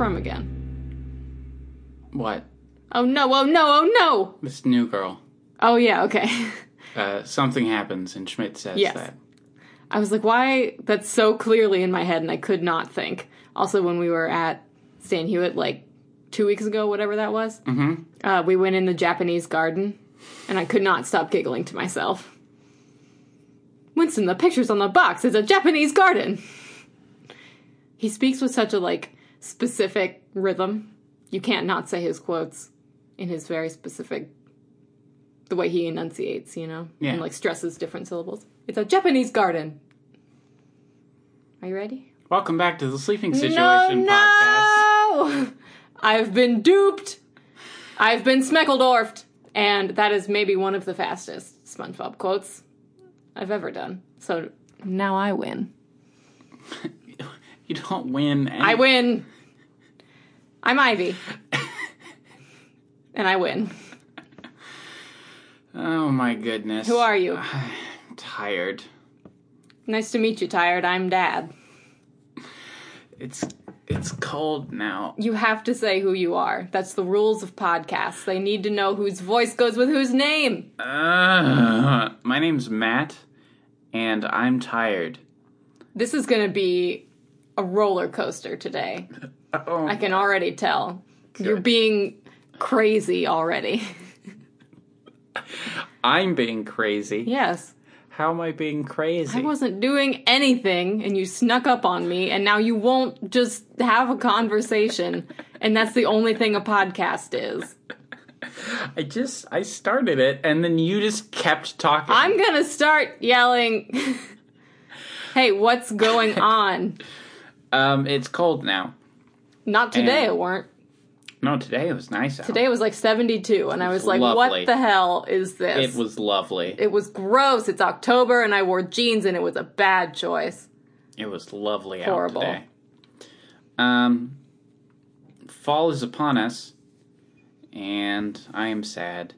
from again? What? Oh no, oh no, oh no! This new girl. Oh yeah, okay. Uh, something happens, and Schmidt says Yes. that. I was like, why? That's so clearly in my head, and I could not think. Also, when we were at Stan Hywet, like two weeks ago, whatever that was, mm-hmm. uh, we went in the Japanese garden, and I could not stop giggling to myself. Winston, the pictures on the box is a Japanese garden. He speaks with such a like specific rhythm. You can't not say his quotes in his very specific the way he enunciates, you know? Yeah. And like stresses different syllables. It's a Japanese garden. Are you ready? Welcome back to the Sleeping Situation no, podcast. no! I've been duped. I've been Smeckledorfed. And that is maybe one of the fastest SpongeBob quotes I've ever done. So now I win. You don't win. Any- I win. I'm Ivy. and I win. Oh my goodness. Who are you? I'm tired. Nice to meet you, Tired. I'm Dad. It's it's cold now. You have to say who you are. That's the rules of podcasts. They need to know whose voice goes with whose name. Uh, my name's Matt, and I'm tired. This is going to be a roller coaster today. Oh, I can already tell. You're being crazy already. I'm being crazy. yes. How am I being crazy? I wasn't doing anything and you snuck up on me and now you won't just have a conversation and that's the only thing a podcast is. I just I started it, and then you just kept talking. I'm going to start yelling. hey, what's going on? Um, it's cold now. Not today, And- it weren't. No, today it was nice out. Today it was like 72 and I was like, lovely. what the hell is this? it was lovely. It was gross. It's October and I wore jeans and it was a bad choice. It was lovely Horrible. out today. Um, fall is upon us, and I am sad.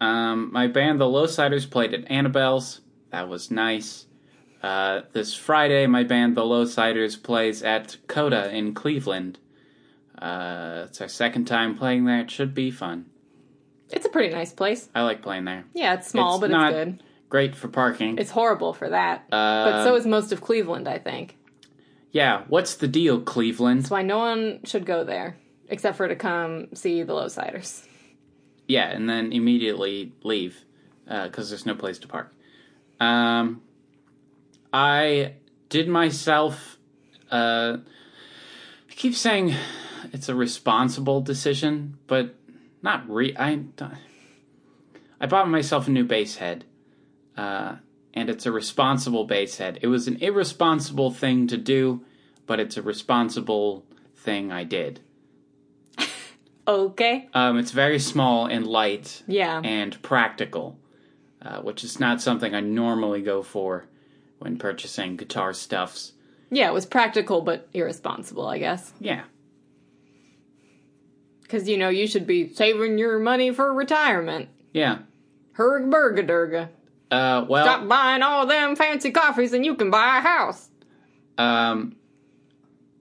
Um, my band, the Lowsiders, played at Annabelle's. That was nice. Uh, this Friday, my band, the Lowsiders, plays at Coda in Cleveland. Uh, it's our second time playing there. It should be fun. It's a pretty nice place. I like playing there. Yeah, it's small, It's but not- it's good. Great for parking. It's horrible for that. Uh, but so is most of Cleveland, I think. yeah. What's the deal, Cleveland? That's why no one should go there except for to come see the Lowsiders. Yeah, and then immediately leave because there's no place to park. Um, I did myself. Uh, I keep saying it's a responsible decision, but not re. I I bought myself a new bass head, uh, and it's a responsible bass head. It was an irresponsible thing to do, but it's a responsible thing I did. Okay. Um, it's very small and light Yeah. and practical, uh, which is not something I normally go for when purchasing guitar stuffs. Yeah, it was practical but irresponsible, I guess. Yeah, Because, you know, you should be saving your money for retirement. yeah. Hergburgadurga. Uh, well, Stop buying all them fancy coffees and you can buy a house. um,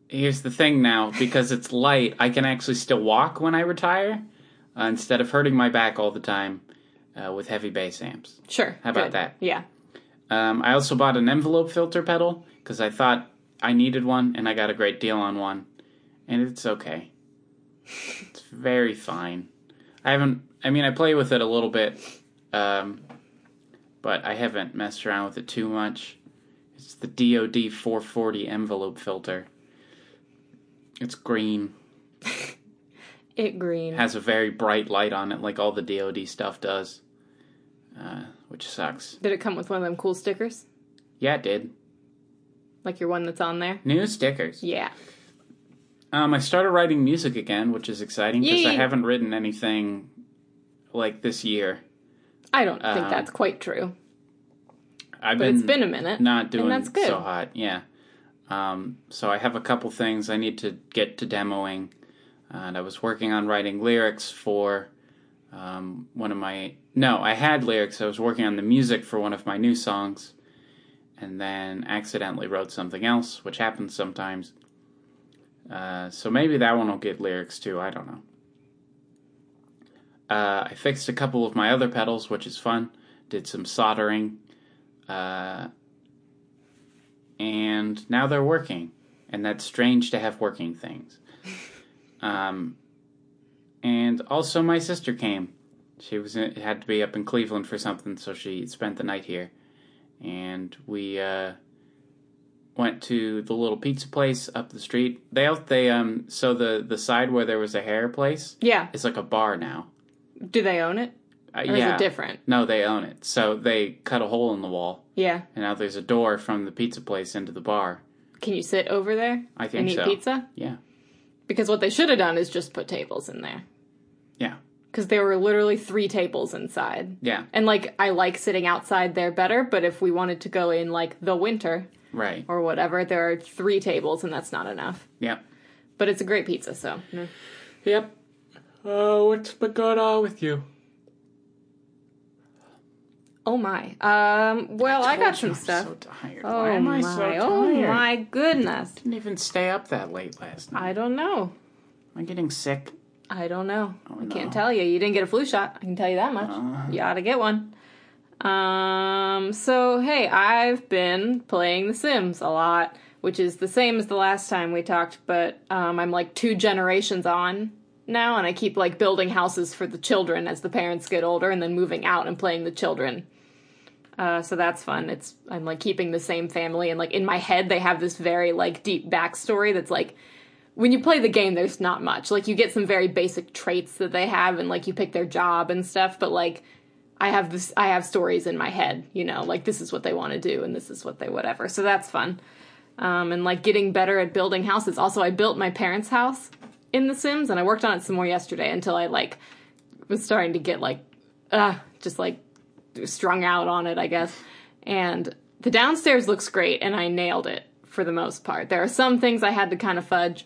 here's the thing now because it's light, I can actually still walk when I retire uh, instead of hurting my back all the time uh, with heavy bass amps. Sure. How about good. that? Yeah. Um, I also bought an envelope filter pedal because I thought I needed one, and I got a great deal on one, and it's okay. it's very fine. I haven't. I mean, I play with it a little bit, um, but I haven't messed around with it too much. It's the DoD 440 envelope filter. It's green. It green. Has a very bright light on it, like all the DoD stuff does, uh, which sucks. Did it come with one of them cool stickers? Yeah, it did. Like your one that's on there? New stickers. Yeah. Um, I started writing music again, which is exciting because I haven't written anything like this year. I don't think Um, that's quite true. I've But been, it's been a minute. not doing that's good. so hot. Yeah. Um, so I have a couple things I need to get to demoing, and I was working on writing lyrics for um, one of my. No, I had lyrics. I was working on the music for one of my new songs, and then accidentally wrote something else, which happens sometimes. Uh, so maybe that one will get lyrics too. I don't know. Uh, I fixed a couple of my other pedals, which is fun. Did some soldering. Uh, and now they're working. And that's strange to have working things. Um, and also, my sister came. She was in, had to be up in Cleveland for something, so she spent the night here. And we uh, went to the little pizza place up the street. They they um so the the side where there was a hair place Yeah. it's like a bar now. Do they own it? Uh, yeah, is it different? No, they own it. So they cut a hole in the wall, Yeah. and now there's a door from the pizza place into the bar. Can you sit over there I think and eat so. pizza? Yeah, Because what they should have done is just put tables in there. Yeah, Because there were literally three tables inside. yeah. And like, I like sitting outside there better, but if we wanted to go in like the winter Right. or whatever, there are three tables and that's not enough. Yep. But it's a great pizza, so. mm. Yep. Oh, what's been going on with you? Oh my. Um, well, I, got some I'm stuff. So tired. oh Why am I my. so tired? oh my goodness. Didn't even stay up that late last night. I don't know. Am I getting sick? I don't know. I no. can't tell you. You didn't get a flu shot. I can tell you that much. You ought to get one. Um, so hey, I've been playing The Sims a lot, which is the same as the last time we talked, but um, I'm like two generations on now, and I keep like building houses for the children as the parents get older, and then moving out and playing the children. Uh, so that's fun. It's I'm like keeping the same family, and like in my head they have this very like deep backstory that's like when you play the game, there's not much. Like you get some very basic traits that they have, and like you pick their job and stuff. But like I have this, I have stories in my head. You know, like this is what they want to do, and this is what they whatever. So that's fun. Um, and like getting better at building houses. Also, I built my parents' house in The Sims, and I worked on it some more yesterday until I like was starting to get like, uh, just like strung out on it, I guess. And the downstairs looks great, and I nailed it for the most part. There are some things I had to kind of fudge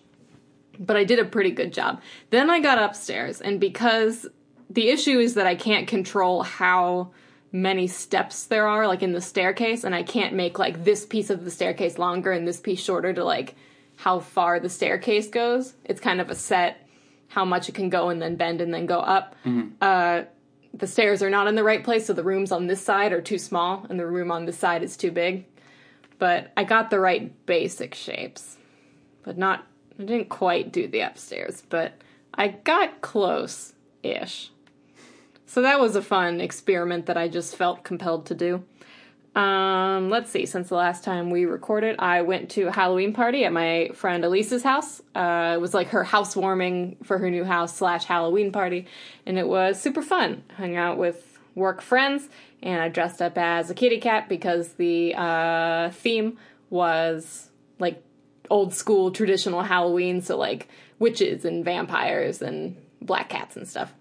but I did a pretty good job. Then I got upstairs, and because the issue is that I can't control how many steps there are, like in the staircase, and I can't make like this piece of the staircase longer and this piece shorter to like how far the staircase goes. It's kind of a set how much it can go and then bend and then go up. Uh, the stairs are not in the right place, so the rooms on this side are too small, and the room on this side is too big. But I got the right basic shapes, but not I didn't quite do the upstairs, but I got close ish. So that was a fun experiment that I just felt compelled to do. Um, let's see, since the last time we recorded, I went to a Halloween party at my friend Elise's house. Uh, it was like her housewarming for her new house slash Halloween party, and it was super fun. Hung out with work friends, and I dressed up as a kitty cat because the uh, theme was like old school traditional Halloween, so like witches and vampires and black cats and stuff.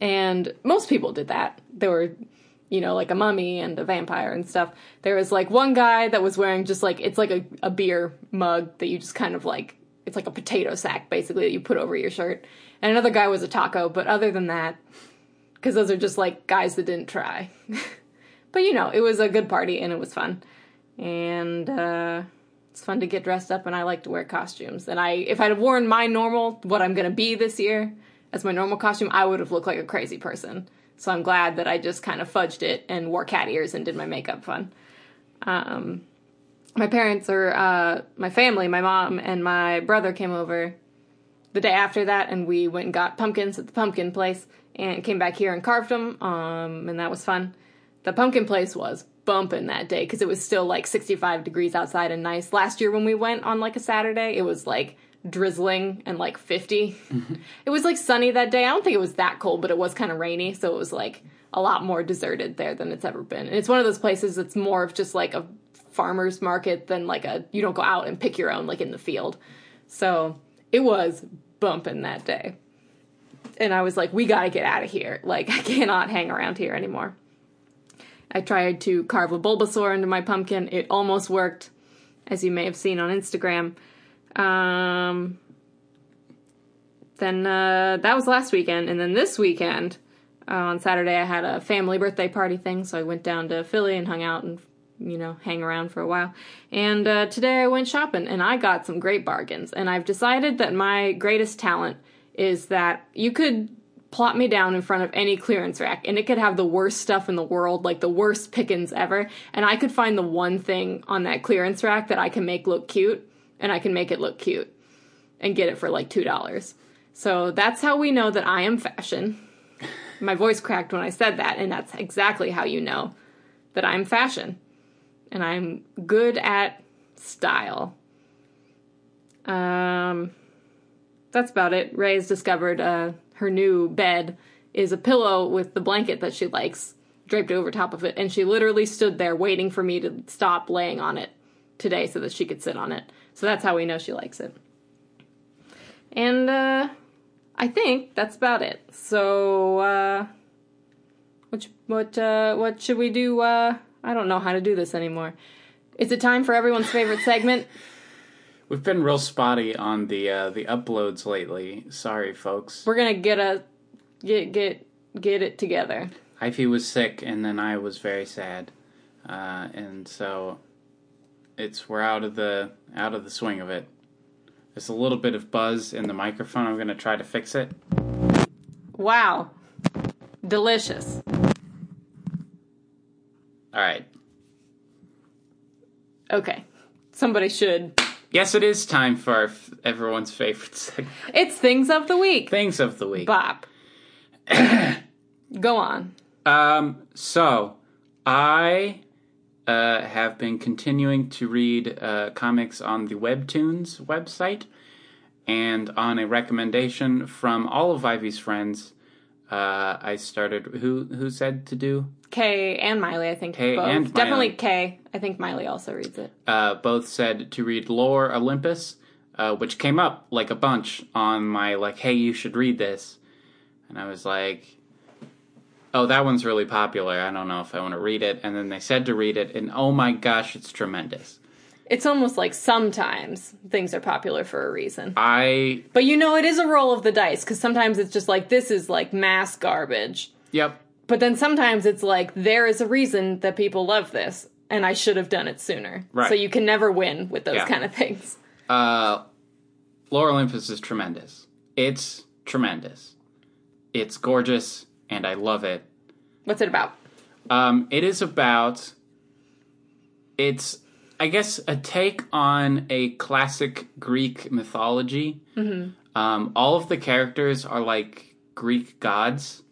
And most people did that. There were, you know, like a mummy and a vampire and stuff. There was like one guy that was wearing just like it's like a, a beer mug that you just kind of like it's like a potato sack basically that you put over your shirt. And another guy was a taco, but other than that, because those are just like guys that didn't try. but you know, it was a good party and it was fun. And uh it's fun to get dressed up and I like to wear costumes. And I if I'd have worn my normal what I'm gonna be this year as my normal costume, I would have looked like a crazy person. So I'm glad that I just kind of fudged it and wore cat ears and did my makeup fun. Um my parents or uh my family, my mom and my brother came over the day after that and we went and got pumpkins at the pumpkin place and came back here and carved them um and that was fun. The pumpkin place was bumping that day because it was still like 65 degrees outside and nice. Last year when we went on like a Saturday, it was like drizzling and like 50. Mm-hmm. It was like sunny that day. I don't think it was that cold, but it was kind of rainy, so it was like a lot more deserted there than it's ever been. And it's one of those places that's more of just like a farmer's market than like a you don't go out and pick your own like in the field. So, it was bumping that day. And I was like, we got to get out of here. Like I cannot hang around here anymore. I tried to carve a Bulbasaur into my pumpkin. It almost worked, as you may have seen on Instagram. Um, then uh, that was last weekend, and then this weekend uh, on Saturday I had a family birthday party thing, so I went down to Philly and hung out and you know, hang around for a while. And uh, today I went shopping and I got some great bargains. And I've decided that my greatest talent is that you could plop me down in front of any clearance rack and it could have the worst stuff in the world, like the worst pickings ever. And I could find the one thing on that clearance rack that I can make look cute and I can make it look cute and get it for like $2. So that's how we know that I am fashion. My voice cracked when I said that, and that's exactly how you know that I'm fashion. And I'm good at style. Um, that's about it. Ray has discovered uh, her new bed is a pillow with the blanket that she likes draped over top of it, and she literally stood there waiting for me to stop laying on it today so that she could sit on it. So that's how we know she likes it. And uh, I think that's about it. So uh, what what uh, what should we do? Uh, I don't know how to do this anymore. Is it time for everyone's favorite segment? We've been real spotty on the uh, the uploads lately. Sorry, folks. We're gonna get a get get get it together. Ivy was sick, and then I was very sad, uh, and so it's we're out of the out of the swing of it. There's a little bit of buzz in the microphone. I'm gonna try to fix it. Wow, delicious. All right. Okay, somebody should. Yes, it is time for our f- everyone's favorite segment. It's things of the week. Things of the week. Bop. Go on. Um, so I uh, have been continuing to read uh, comics on the Webtoons website, and on a recommendation from all of Ivy's friends, uh, I started. Who who said to do? Kay and Miley, I think. Kay both. and Miley. Definitely Kay. I think Miley also reads it. Uh, both said to read Lore Olympus, uh, which came up like a bunch on my like, hey, you should read this, and I was like. Oh, that one's really popular. I don't know if I want to read it. And then they said to read it, and oh my gosh, it's tremendous. It's almost like sometimes things are popular for a reason. I But you know, it is a roll of the dice because sometimes it's just like, this is like mass garbage. yep. But then sometimes it's like, there is a reason that people love this and I should have done it sooner. Right. So you can never win with those Yeah. kind of things. Uh, Lore Olympus is tremendous. It's tremendous. It's gorgeous, and I love it. What's it about? Um, it is about. It's, I guess, a take on a classic Greek mythology. Um, all of the characters are like Greek gods,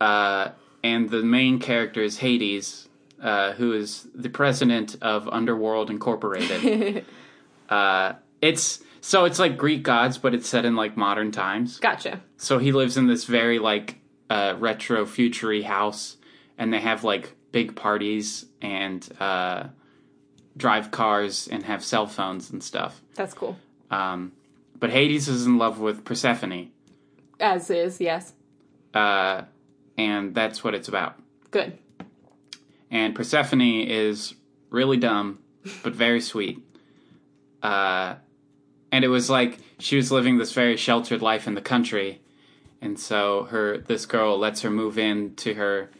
uh, and the main character is Hades, uh, who is the president of Underworld Incorporated. uh, it's so it's like Greek gods, but it's set in like modern times. Gotcha. So he lives in this very like uh, retro futury house, and they have like big parties and uh, drive cars and have cell phones and stuff. That's cool. Um, but Hades is in love with Persephone, As is, yes. uh, and that's what it's about. Good. And Persephone is really dumb, but very sweet. Uh, and it was like she was living this very sheltered life in the country, and so her this girl lets her move in to her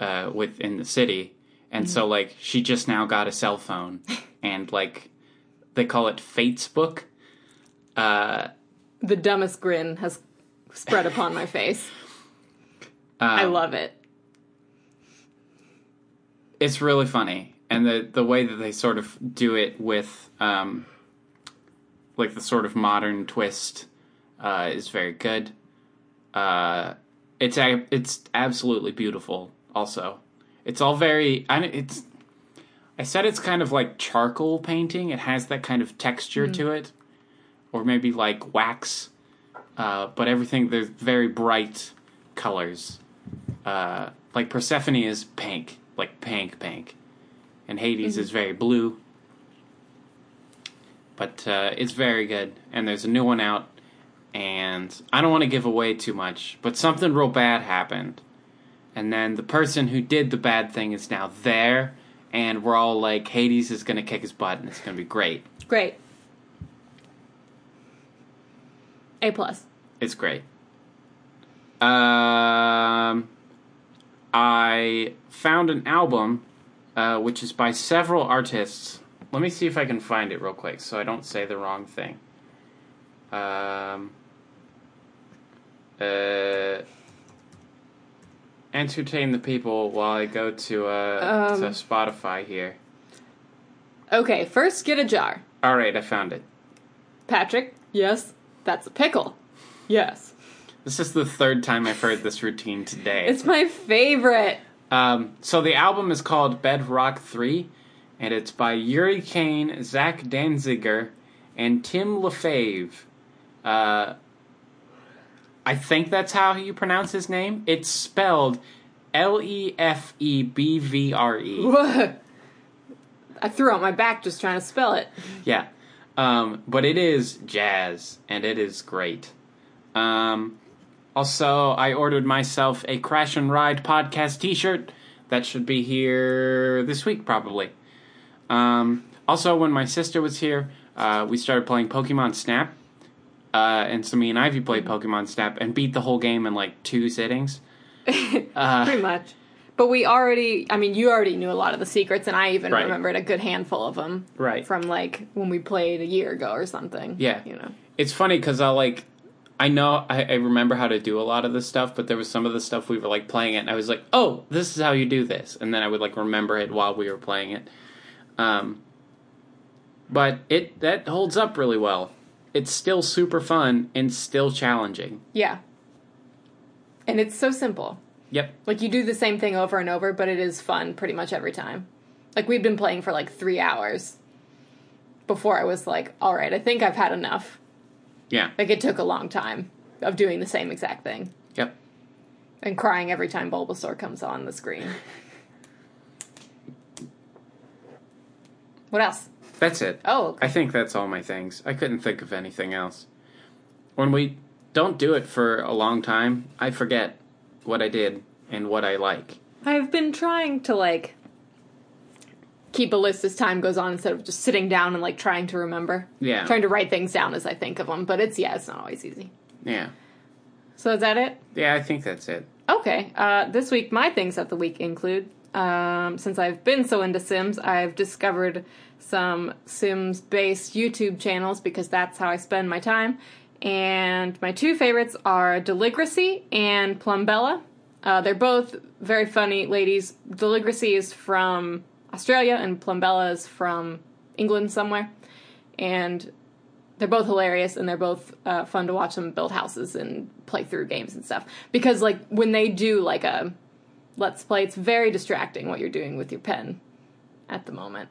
uh, within the city, and so like she just now got a cell phone, and like they call it Fate's book. Uh, The dumbest grin has spread upon my face. I um, love it. it's really funny and the the way that they sort of do it with um like the sort of modern twist uh is very good uh it's a, it's absolutely beautiful also it's all very I it's I said it's kind of like charcoal painting. It has that kind of texture to it. Or maybe like wax. Uh but everything there's very bright colors. Uh, like Persephone is pink, like pink, pink, and Hades is very blue. But uh, it's very good, and there's a new one out, and I don't want to give away too much, but something real bad happened, and then the person who did the bad thing is now there, and we're all like, Hades is gonna kick his butt, and it's gonna be great. Great. A plus. It's great. Um, I found an album uh, which is by several artists. Let me see if I can find it real quick so I don't say the wrong thing. Um, uh, entertain the people while I go to, uh, Um. to Spotify here. Okay, first get a jar. All right, I found it. Patrick, yes, that's a pickle. Yes. This is the third time I've heard this routine today. It's my favorite. Um, so the album is called Bedrock 3, and it's by Uri Caine, Zach Danziger, and Tim Lefebvre. Uh, I think that's how you pronounce his name. It's spelled L E F E B V R E. I threw out my back just trying to spell it. Yeah. Um, but it is jazz, and it is great. Um, also, I ordered myself a Crash and Ride podcast t shirt. That should be here this week, probably. Um, also, when my sister was here, uh, we started playing Pokemon Snap. Uh, and so me and Ivy played Pokemon Snap and beat the whole game in like two sittings. Uh, Pretty much. But we already, I mean, you already knew a lot of the secrets, and I even Right. remembered a good handful of them. Right. From like when we played a year ago or something. Yeah. You know. It's funny because I like, I know I, I remember how to do a lot of this stuff, but there was some of the stuff we were like playing it, and I was like, oh, this is how you do this, and then I would like remember it while we were playing it. Um, but it that holds up really well. It's still super fun and still challenging. Yeah. And it's so simple. Yep. Like you do the same thing over and over, but it is fun pretty much every time. Like we've been playing for like three hours before I was like, all right, I think I've had enough. Yeah. Like it took a long time of doing the same exact thing Yep. and crying every time Bulbasaur comes on the screen. What else? That's it. Oh, okay. I think that's all my things. I couldn't think of anything else. When we don't do it for a long time, I forget what I did and what I like. I've been trying to like keep a list as time goes on instead of just sitting down and like trying to remember. Yeah. Trying to write things down as I think of them, but it's yeah, it's not always easy. Yeah. So is that it? Yeah, I think that's it. Okay. Uh, this week, my things of the week include um, since I've been so into Sims, I've discovered some Sims based YouTube channels because that's how I spend my time. And my two favorites are Deligracy and Plumbella. Uh, they're both very funny ladies. Deligracy is from Australia, and Plumbella is from England somewhere. And they're both hilarious and they're both uh, fun to watch them build houses and play through games and stuff because like when they do like a let's play. It's very distracting what you're doing with your pen at the moment.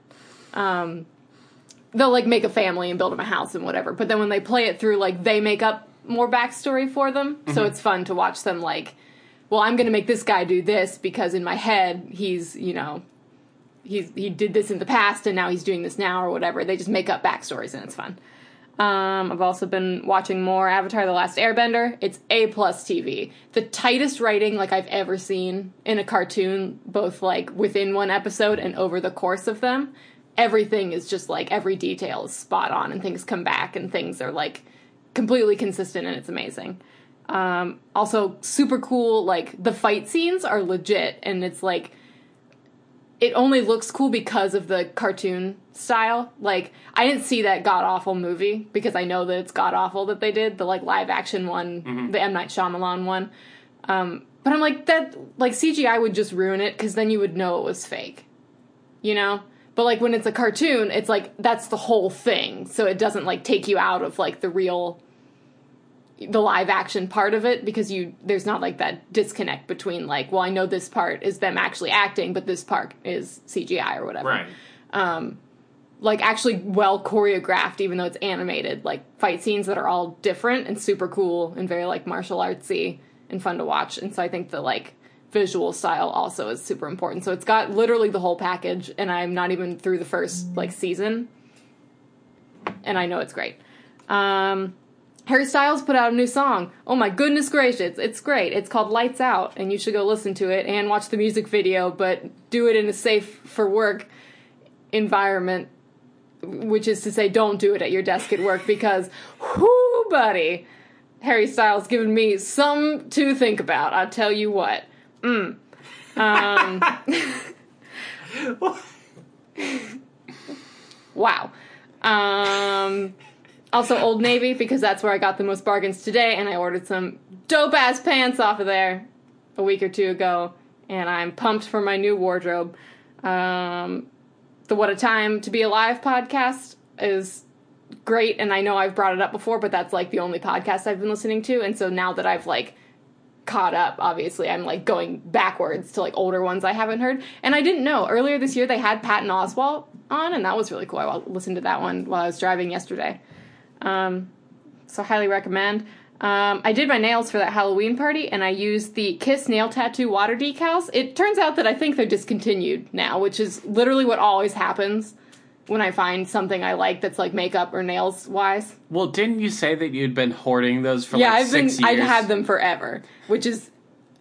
Um, they'll like make a family and build them a house and whatever but then when they play it through like they make up more backstory for them. So it's fun to watch them like well i'm gonna make this guy do this because in my head he's you know he's he did this in the past and now he's doing this now or whatever. They just make up backstories and it's fun um, I've also been watching more Avatar: The Last Airbender. It's A plus TV, the tightest writing like I've ever seen in a cartoon, both like within one episode and over the course of them. Everything is just like every detail is spot on, and things come back, and things are like completely consistent, and it's amazing. Um, also, super cool. Like the fight scenes are legit, and it's like it only looks cool because of the cartoon style. Like I didn't see that god awful movie because I know that it's god awful that they did the like live action one, the M Night Shyamalan one. Um, but I'm like that like CGI would just ruin it because then you would know it was fake, you know. But like when it's a cartoon, it's like that's the whole thing, so it doesn't like take you out of like the real the live action part of it because you there's not like that disconnect between like well I know this part is them actually acting but this part is CGI or whatever. Um like actually well choreographed even though it's animated like fight scenes that are all different and super cool and very like martial artsy and fun to watch and so I think the like visual style also is super important. So it's got literally the whole package and I'm not even through the first like season and I know it's great. Um Harry Styles put out a new song. Oh my goodness gracious, it's great. It's called Lights Out, and you should go listen to it and watch the music video, but do it in a safe for work environment, which is to say, don't do it at your desk at work because, whoo, buddy, Harry Styles giving me some to think about. I'll tell you what. Mm. Um, wow. Um, also Old Navy because that's where I got the most bargains today, and I ordered some dope ass pants off of there a week or two ago, and I'm pumped for my new wardrobe. Um, the What a Time to Be Alive podcast is great, and I know I've brought it up before, but that's like the only podcast I've been listening to, and so now that I've like caught up, obviously I'm like going backwards to like older ones I haven't heard. And I didn't know earlier this year they had Patton Oswalt on, and that was really cool. I listened to that one while I was driving yesterday. Um, so highly recommend. Um, I did my nails for that Halloween party, and I used the Kiss nail tattoo water decals. It turns out that I think they're discontinued now, which is literally what always happens when I find something I like that's like makeup or nails wise. Well, didn't you say that you'd been hoarding those for yeah, like I've been six years? I've had them forever, which is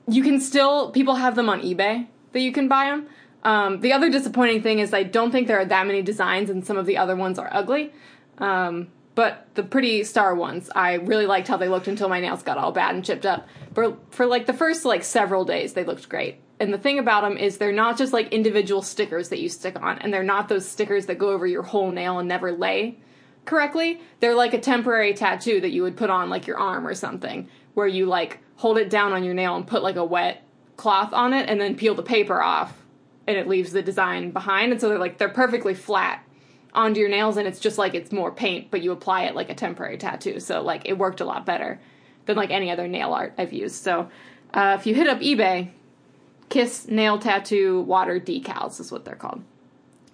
you can still people have them on eBay that you can buy them. Um, the other disappointing thing is I don't think there are that many designs, and some of the other ones are ugly. Um, but the pretty star ones, I really liked how they looked until my nails got all bad and chipped up. But for like the first like several days, they looked great. And the thing about them is they're not just like individual stickers that you stick on, and they're not those stickers that go over your whole nail and never lay correctly. They're like a temporary tattoo that you would put on like your arm or something, where you like hold it down on your nail and put like a wet cloth on it and then peel the paper off and it leaves the design behind. And so they're like they're perfectly flat onto your nails and it's just like it's more paint, but you apply it like a temporary tattoo. So like it worked a lot better than like any other nail art I've used. So uh, if you hit up eBay, Kiss nail tattoo water decals is what they're called.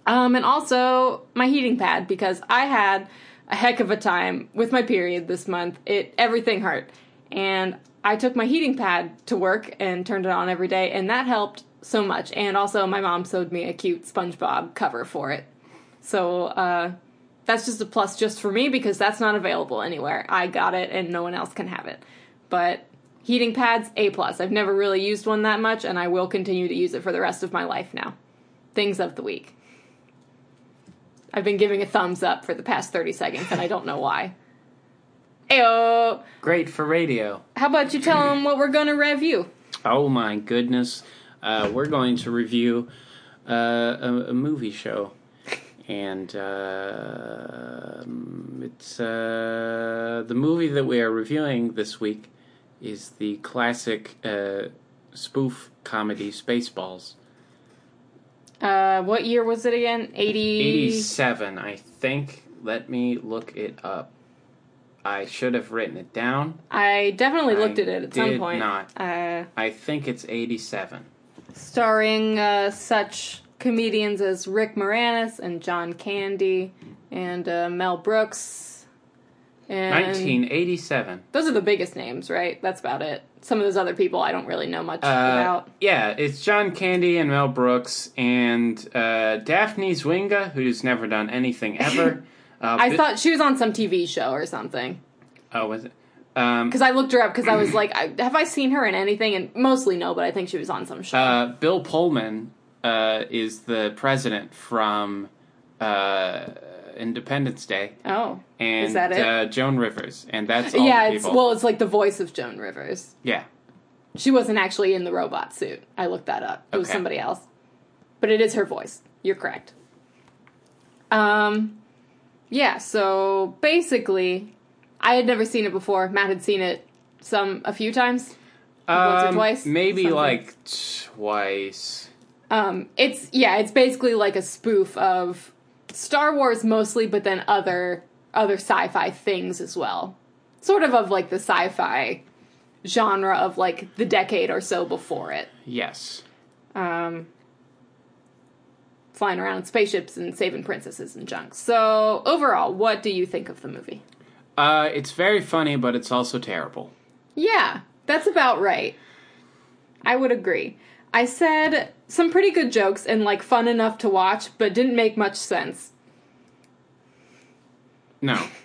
Um, and also my heating pad because I had a heck of a time with my period this month. It everything hurt, and I took my heating pad to work and turned it on every day, and that helped so much. And also, my mom sewed me a cute SpongeBob cover for it, so uh, that's just a plus just for me because that's not available anywhere. I got it, and no one else can have it. But heating pads, a plus. I've never really used one that much, and I will continue to use it for the rest of my life now. Things of the week. I've been giving a thumbs up for the past 30 seconds, and I don't know why. Ayo! Great for radio. How about you tell them what we're going to review? Oh my goodness. Uh, we're going to review uh, a, a movie show. And uh, it's uh, the movie that we are reviewing this week is the classic uh, spoof comedy Spaceballs. Uh, what year was it again? 80... 87, I think. Let me look it up. I should have written it down. I definitely looked I at it at some did point. not. Uh, I think it's 87. starring uh, such comedians as Rick Moranis and John Candy and uh, Mel Brooks. And 1987. Those are the biggest names, right? That's about it. Some of those other people I don't really know much Uh, about. yeah, it's John Candy and Mel Brooks and uh, Daphne Zuniga, who's never done anything ever. Uh, I thought she was on some TV show or something. Oh, was it? Um, Because I looked her up because I was like, I, have I seen her in anything? And mostly no, but I think she was on some show. uh, Bill Pullman uh, is the president from uh, Independence Day, oh, and is that it? Uh, Joan Rivers, and that's all yeah, it's well, it's like the voice of Joan Rivers. yeah, She wasn't actually in the robot suit. I looked that up. It was somebody else. But it is her voice. You're correct. Um yeah, so basically I had never seen it before. Matt had seen it some a few times. Once or Um, twice? maybe Something. like twice. Um it's yeah, it's basically like a spoof of Star Wars mostly, but then other other sci-fi things as well. Sort of of like the sci-fi genre of like the decade or so before it. Yes. um, flying around in spaceships and saving princesses and junk. So, overall, what do you think of the movie? Uh, it's very funny, but it's also terrible. Yeah, that's about right. I would agree. I said some pretty good jokes and like fun enough to watch, but didn't make much sense. No.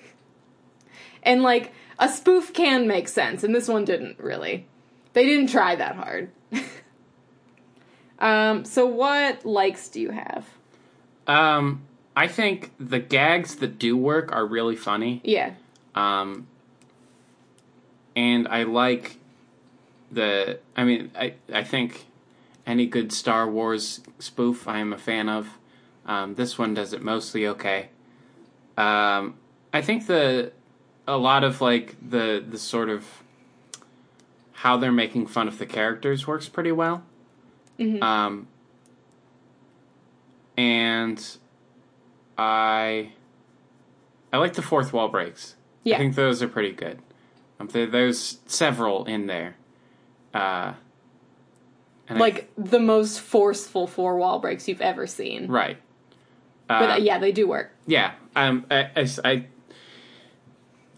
And like a spoof can make sense, and this one didn't really. They didn't try that hard. um, so what likes do you have? Um, I think the gags that do work are really funny. Yeah. Um, and I like the. I mean, I I think any good Star Wars spoof I am a fan of. Um, this one does it mostly okay. Um, I think the a lot of like the the sort of how they're making fun of the characters works pretty well. Um, and I I like the fourth wall breaks. Yeah. I think those are pretty good. Um, there, there's several in there. Uh, and I- Like the most forceful four wall breaks you've ever seen. right. But uh, Uh, yeah, they do work. Yeah, um, I, I, I,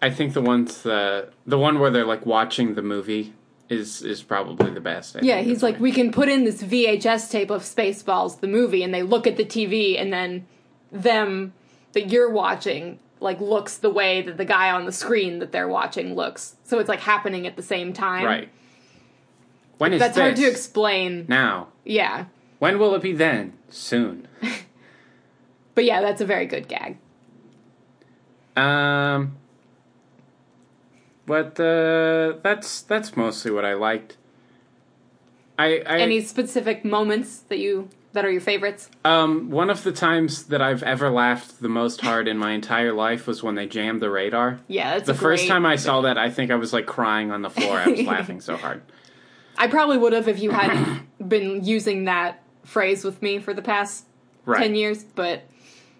I think the ones the the one where they're like watching the movie is is probably the best. I Yeah, he's like, we can put in this VHS tape of Spaceballs, the movie, and they look at the TV, and then them that you're watching like looks the way that the guy on the screen that they're watching looks. So it's like happening at the same time. right. When is That's this? hard to explain. now. Yeah. When will it be then? Soon. But yeah, that's a very good gag. Um. But uh, that's that's mostly what I liked. I, I Any specific moments that you that are your favorites? um one of the times that I've ever laughed the most hard in my entire life was when they jammed the radar. Yeah, that's The first time I saw that, I think I was like crying on the floor. I was laughing so hard. I probably would have if you hadn't been using that phrase with me for the past Right. ten years, but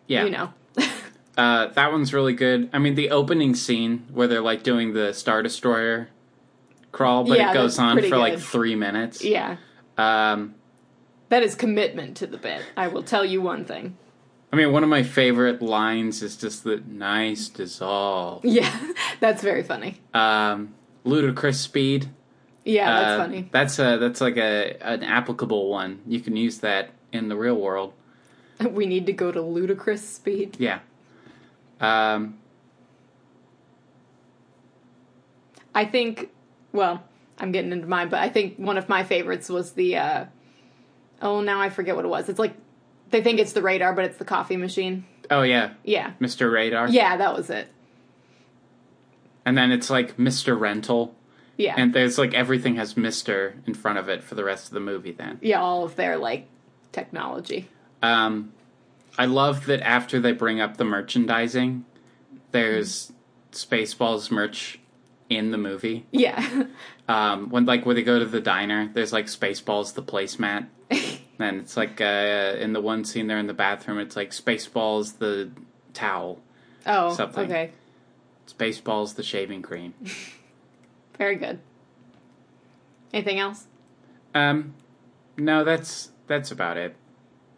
Yeah. you know. Uh, that one's really good. I mean, the opening scene where they're like doing the Star Destroyer crawl, but Yeah, it goes on for like three minutes. yeah. Um, That is commitment to the bit. I will tell you one thing. I mean, one of my favorite lines is just the nice dissolve. Yeah, that's very funny. Um, ludicrous speed. Yeah, that's Uh, funny. That's a that's like a an applicable one. You can use that in the real world. We need to go to ludicrous speed. Yeah. Um, I think, well, I'm getting into mine, but I think one of my favorites was the, uh, oh, now I forget what it was. It's like, they think it's the radar, but it's the coffee machine. oh yeah, Yeah. Mr. Radar. Yeah, that was it. And then it's like Mr. Rental. Yeah. And there's like everything has Mr. in front of it for the rest of the movie then. yeah, all of their, like, technology. Um, I love that after they bring up the merchandising, there's Spaceballs merch in the movie. Yeah. Um, when like when they go to the diner, there's like Spaceballs the placemat, and it's like uh, in the one scene they're in the bathroom, it's like Spaceballs the towel, oh, Something. okay. Spaceballs the shaving cream. Very good. Anything else? Um, no, that's that's about it.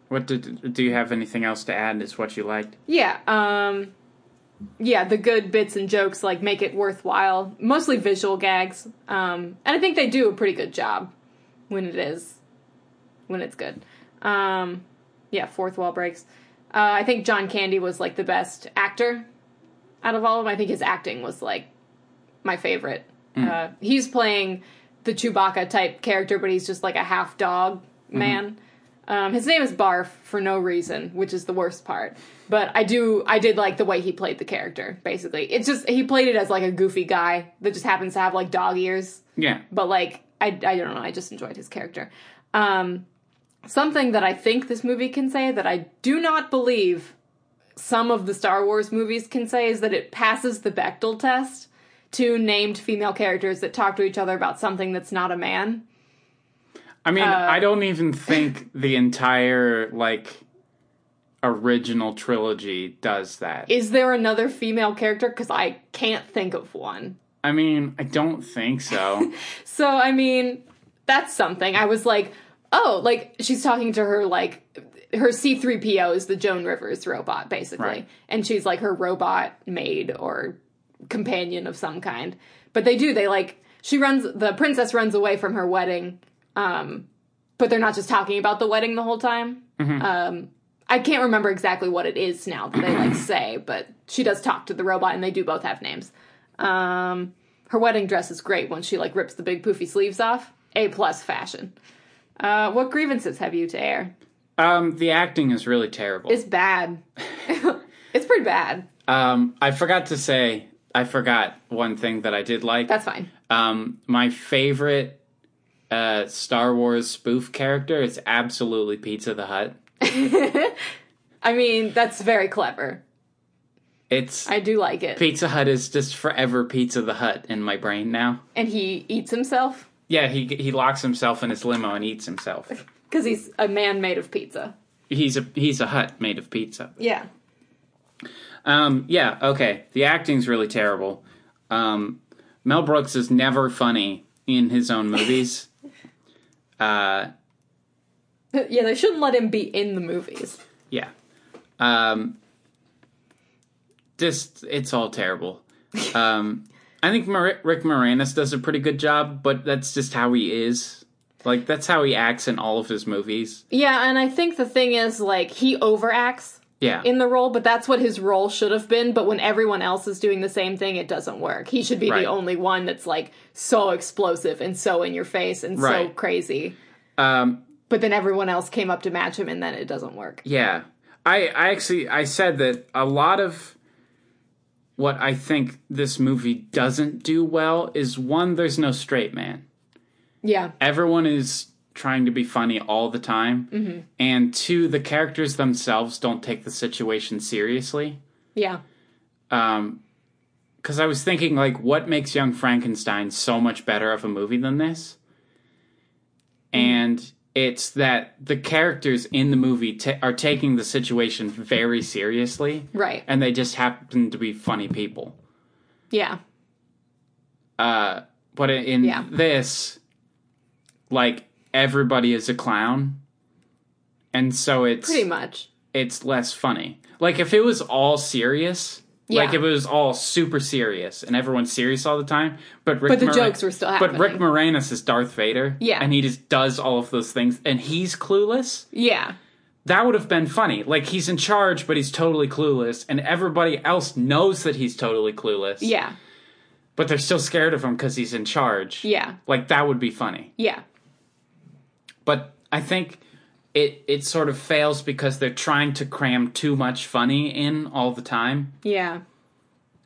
What did do you have anything else to add? Is what you liked? Yeah, um yeah, the good bits and jokes like make it worthwhile. Mostly visual gags. Um and I think they do a pretty good job when it is when it's good. Um yeah, fourth wall breaks. Uh, I think John Candy was like the best actor out of all of them. I think his acting was like my favorite. Uh, he's playing the Chewbacca type character, but he's just like a half dog man. Um, his name is Barf for no reason, which is the worst part. But I do, I did like the way he played the character. Basically, it's just he played it as like a goofy guy that just happens to have like dog ears. Yeah. But like, I, I don't know. I just enjoyed his character. Um, something that I think this movie can say that I do not believe some of the Star Wars movies can say is that it passes the Bechdel test to named female characters that talk to each other about something that's not a man. I mean, Uh, I don't even think the entire like original trilogy does that. Is there another female character? Because I can't think of one. I mean, I don't think so. So, I mean, that's something. I was like, oh, like she's talking to her, like, her C3PO is the Joan Rivers robot, basically. Right. And she's like her robot maid or companion of some kind. But they do, they like, she runs, the princess runs away from her wedding, um, but they're not just talking about the wedding the whole time. Um, I can't remember exactly what it is now that they like say, but she does talk to the robot and they do both have names. Um, her wedding dress is great when she like rips the big poofy sleeves off. A plus fashion. Uh, what grievances have you to air? um, the acting is really terrible. It's bad. it's pretty bad. Um, I forgot to say, I forgot one thing that I did like. That's fine. Um, my favorite uh, Star Wars spoof character is absolutely Pizza the Hut. I mean, that's very clever. It's I do like it. Pizza Hut is just forever Pizza the Hut in my brain now. And he eats himself Yeah, he he locks himself in his limo and eats himself. because he's a man made of pizza. He's a he's a hut made of pizza. Yeah. Um, yeah, okay. The acting's really terrible. Um, Mel Brooks is never funny in his own movies. uh, Yeah, they shouldn't let him be in the movies. yeah. Um, just it's all terrible. Um, I think Mar- Rick Moranis does a pretty good job, but that's just how he is. Like that's how he acts in all of his movies. Yeah, and I think the thing is, like, he overacts Yeah. in the role, but that's what his role should have been. But when everyone else is doing the same thing, it doesn't work. He should be Right. the only one that's, like, so explosive and so in your face and so crazy. um, But then everyone else came up to match him, and then it doesn't work. Yeah. I I actually I said that a lot of what I think this movie doesn't do well is one there's no straight man. Yeah. Everyone is trying to be funny all the time. And two the characters themselves don't take the situation seriously. Yeah. Um cuz I was thinking like what makes Young Frankenstein so much better of a movie than this? And it's that the characters in the movie ta are taking the situation very seriously Right. and they just happen to be funny people. Yeah. Uh, but in in Yeah. this, like everybody is a clown, and so it's Pretty much. it's less funny. Like if it was all serious, like if it was all super serious and everyone's serious all the time, but Rick But the jokes were still happening. But Rick. Moranis is Darth Vader, Yeah. and he just does all of those things, and he's clueless. Yeah. That would have been funny. Like he's in charge, but he's totally clueless, and everybody else knows that he's totally clueless. Yeah. but they're still scared of him because he's in charge. Yeah. like that would be funny. Yeah. But I think it it sort of fails because they're trying to cram too much funny in all the time Yeah.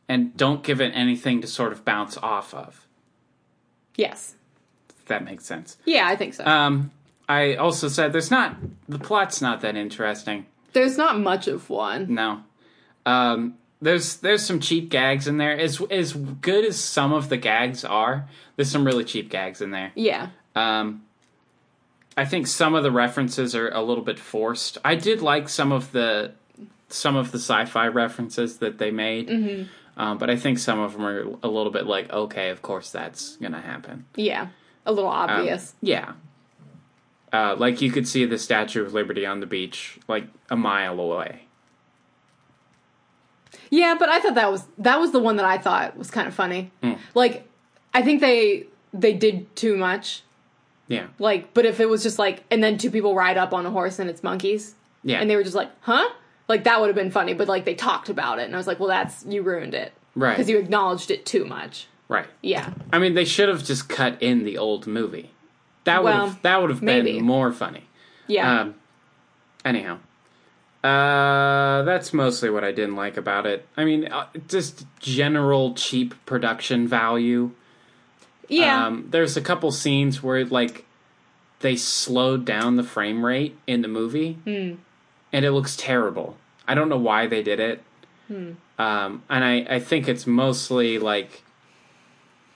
and don't give it anything to sort of bounce off of. Yes. If that makes sense. Yeah, I think so. Um, I also said there's not the plot's not that interesting. There's not much of one. No. Um, there's there's some cheap gags in there. As as good as some of the gags are, there's some really cheap gags in there. Yeah. Um, I think some of the references are a little bit forced. I did like some of the some of the sci-fi references that they made, Mm-hmm. um, but I think some of them are a little bit like, okay, of course that's gonna happen. Yeah. A little Um, obvious. yeah. Uh, like you could see the Statue of Liberty on the beach, like a mile away. Yeah, but I thought that was that was the one that I thought was kind of funny. Hmm. Like I think they they did too much. Yeah, Like, but if it was just like and then two people ride up on a horse and it's monkeys yeah, and they were just like, "Huh?" Like that would have been funny, but like they talked about it and I was like, "Well, that's you ruined it." right, Cuz you acknowledged it too much. right. Yeah. I mean, they should have just cut in the old movie. That would Well, have that would have maybe. been more funny. Yeah. Um, anyhow, uh, that's mostly what I didn't like about it. I mean, uh, just general cheap production value. Yeah. Um, there's a couple scenes where like they slowed down the frame rate in the movie, Hmm. and it looks terrible. I don't know why they did it. Hmm. Um, and I, I think it's mostly like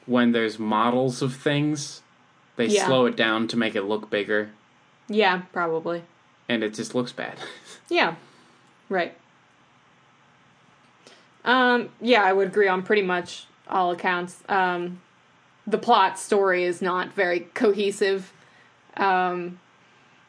when there's models of things, they Yeah. slow it down to make it look bigger, yeah, probably. and it just looks bad. Yeah. Right. Um, yeah, I would agree on pretty much all accounts. Um, the plot story is not very cohesive. Um,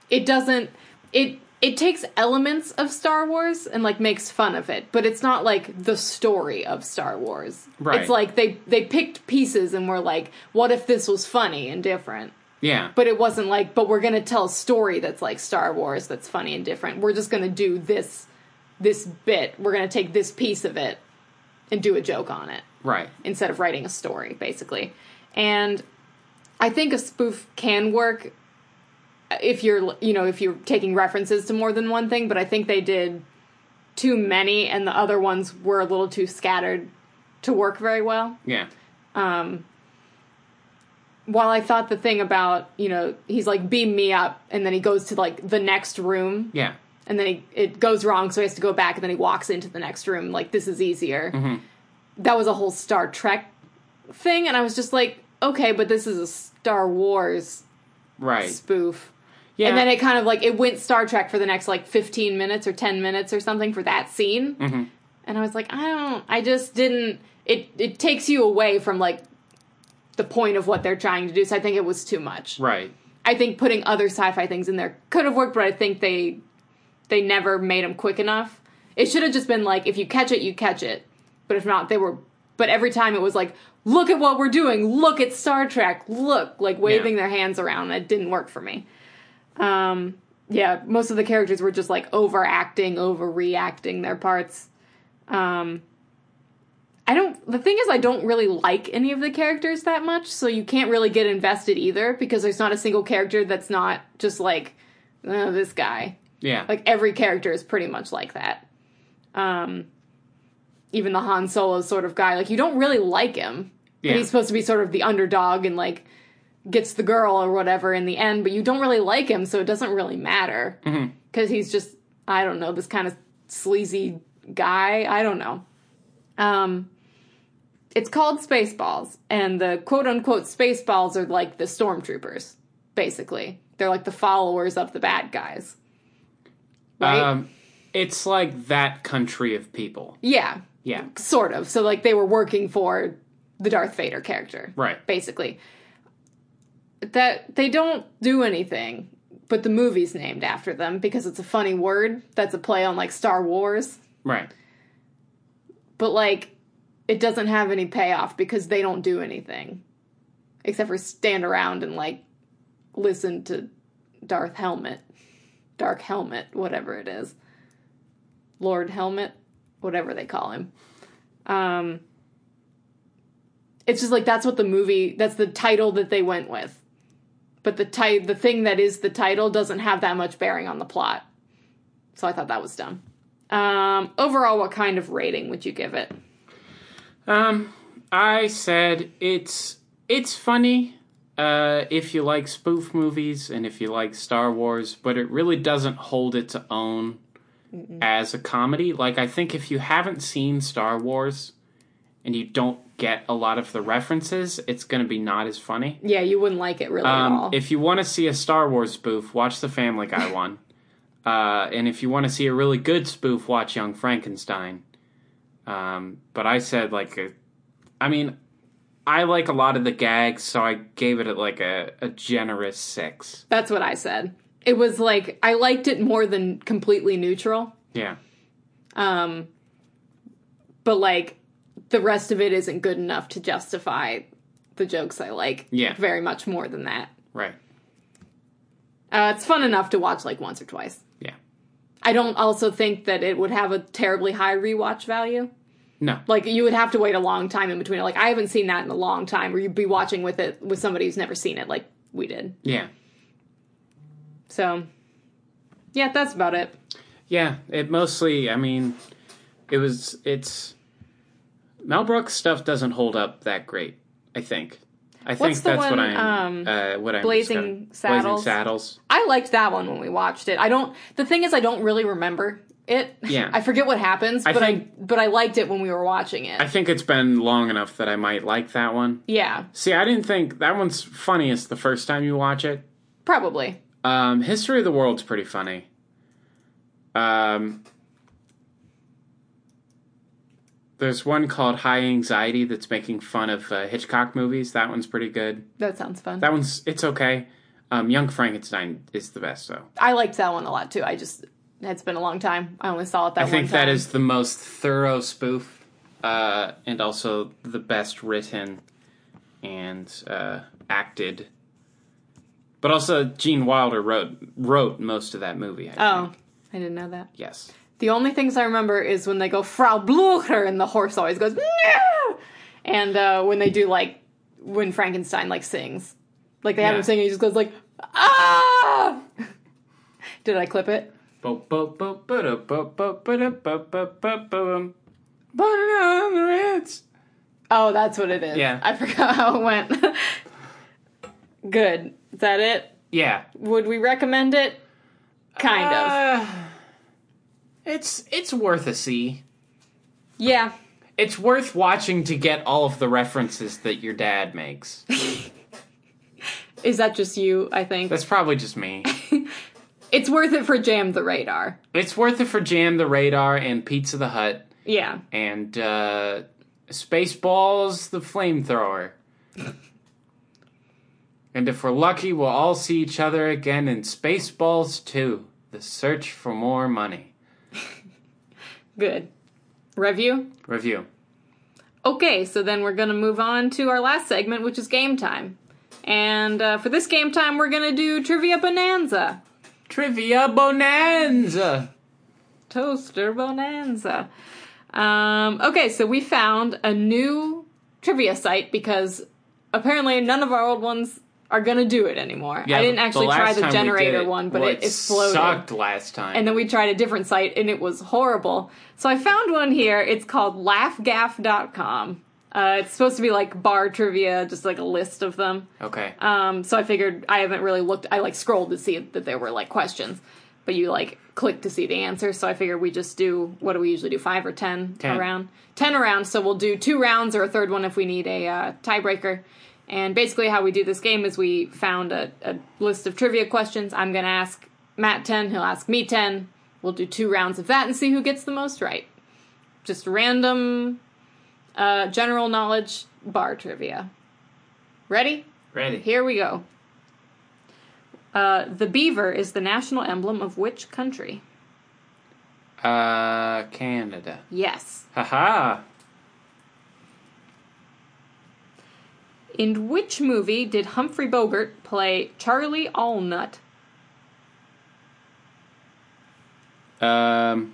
it doesn't it it takes elements of Star Wars and like makes fun of it, but it's not like the story of Star Wars. Right. It's like they they picked pieces and were like, what if this was funny and different? yeah, But it wasn't like, but we're gonna tell a story that's like Star Wars that's funny and different. We're just gonna do this this bit. We're gonna take this piece of it and do a joke on it right. instead of writing a story, basically. And I think a spoof can work if you're you know, if you're taking references to more than one thing, but I think they did too many and the other ones were a little too scattered to work very well Yeah, Um while I thought the thing about, you know, he's like, beam me up, and then he goes to like the next room, yeah, and then he, it goes wrong, so he has to go back, and then he walks into the next room. Like this is easier. That was a whole Star Trek thing, and I was just like, okay, but this is a Star Wars Right. spoof. Yeah. And then it kind of like it went Star Trek for the next like 15 minutes or 10 minutes or something for that scene. Mm-hmm. And I was like, I don't I just didn't it it takes you away from like the point of what they're trying to do. So I think it was too much. right. I think putting other sci-fi things in there could have worked, but I think they they never made them quick enough. It should have just been like if you catch it, you catch it. But if not, they were but every time it was like, look at what we're doing. Look at Star Trek. Look, like waving Yeah. their hands around. It didn't work for me. Um yeah, most of the characters were just like overacting, overreacting their parts. Um I don't. The thing is, I don't really like any of the characters that much, so you can't really get invested either because there's not a single character that's not just like oh, this guy. Yeah. Like every character is pretty much like that. Um, even the Han Solo sort of guy, like you don't really like him. yeah. But he's supposed to be sort of the underdog and like gets the girl or whatever in the end, but you don't really like him, so it doesn't really matter because he's just I don't know this kind of sleazy guy. I don't know. Um, it's called Spaceballs, and the quote unquote Spaceballs are like the stormtroopers, basically. They're like the followers of the bad guys. Right? Um, it's like that country of people. yeah, Yeah. sort of. So like they were working for the Darth Vader character. Right. Basically. That they don't do anything, but the movie's named after them because it's a funny word that's a play on like Star Wars. Right. But like it doesn't have any payoff because they don't do anything. Except for stand around and like listen to Darth Helmet. Dark Helmet, whatever it is. Lord Helmet, whatever they call him. Um it's just like that's what the movie that's the title that they went with. But the ti- the thing that is the title doesn't have that much bearing on the plot. So I thought that was dumb. Um overall what kind of rating would you give it? Um, I said it's it's funny uh, if you like spoof movies and if you like Star Wars, but it really doesn't hold its own as a comedy. Like I think if you haven't seen Star Wars and you don't get a lot of the references, it's going to be not as funny. Yeah, you wouldn't like it really at all. Um, if you want to see a Star Wars spoof, watch the Family Guy one. Uh, and if you want to see a really good spoof, watch Young Frankenstein. Um, but I said like a, I mean, I like a lot of the gags, so I gave it like a, a generous six. That's what I said. It was like I liked it more than completely neutral. Yeah, Um but like the rest of it isn't good enough to justify the jokes I like Yeah. very much more than that. right. Uh, it's fun enough to watch like once or twice. Yeah, I don't also think that it would have a terribly high rewatch value. no, Like you would have to wait a long time in between. Like I haven't seen that in a long time, where you'd be watching with it with somebody who's never seen it, like we did. yeah, So, yeah, that's about it. yeah. It mostly, I mean, it was it's Mel Brooks stuff doesn't hold up that great. I think. I think What's the that's what I'm. um, uh, what I'm Blazing. Saddles? Blazing Saddles. I liked that one when we watched it. I don't. The thing is, I don't really remember it. Yeah. I forget what happens, I but think- I but I liked it when we were watching it. I think it's been long enough that I might like that one. yeah, See, I didn't think that one's funniest the first time you watch it. probably. Um, History of the World's pretty funny. Um, there's one called High Anxiety that's making fun of uh, Hitchcock movies. That one's pretty good. That sounds fun. That one's it's okay. Um, Young Frankenstein is the best though. I liked that one a lot too. I just it's been a long time. I only saw it that I think that is the most thorough spoof, uh, and also the best written and uh, acted. But also, Gene Wilder wrote wrote most of that movie. I Oh, think. I didn't know that. yes. The only things I remember is when they go Frau Blucher and the horse always goes no, and uh, when they do like when Frankenstein like sings, like they have Yeah. him singing, he just goes like ah. Did I clip it? Oh, that's what it is. Yeah. I forgot how it went. Good. Is that it? Yeah. Would we recommend it? Kind of. Uh, It's it's worth a see. Yeah. It's worth watching to get all of the references that your dad makes. Is that just you, I think? That's probably just me. It's worth it for Jam the Radar. It's worth it for Jam the Radar and Pizza the Hut Yeah. and uh, Spaceballs the Flamethrower. And if we're lucky, we'll all see each other again in Spaceballs 2 The Search for More Money. Good. Review? Review. Okay, so then we're going to move on to our last segment, which is game time. And uh, for this game time, we're going to do Trivia Bonanza. Trivia Bonanza! Toaster Bonanza. Um, okay, so we found a new trivia site because apparently none of our old ones are to do it anymore. I didn't actually try the we did generator it, one, but well, it exploded. sucked last time. And then we tried a different site and it was horrible. So I found one here. It's called laffgaff.com. Uh, it's supposed to be like bar trivia, just like a list of them. okay. Um, so I figured I haven't really looked. I like scrolled to see that there were like questions, but you like click to see the answer. So I figured we just do what do we usually do? Five or ten, Ten. around? Ten around. So we'll do two rounds or a third one if we need a uh, tiebreaker. And basically, how we do this game is we found a, a list of trivia questions. I'm gonna ask Matt ten. He'll ask me ten. We'll do two rounds of that and see who gets the most right. Just random, uh, general knowledge bar trivia. Ready? Ready. Here we go. Uh, the beaver is the national emblem of which country? Uh, Canada. Yes. Haha. In which movie did Humphrey Bogart play Charlie Allnutt? Um,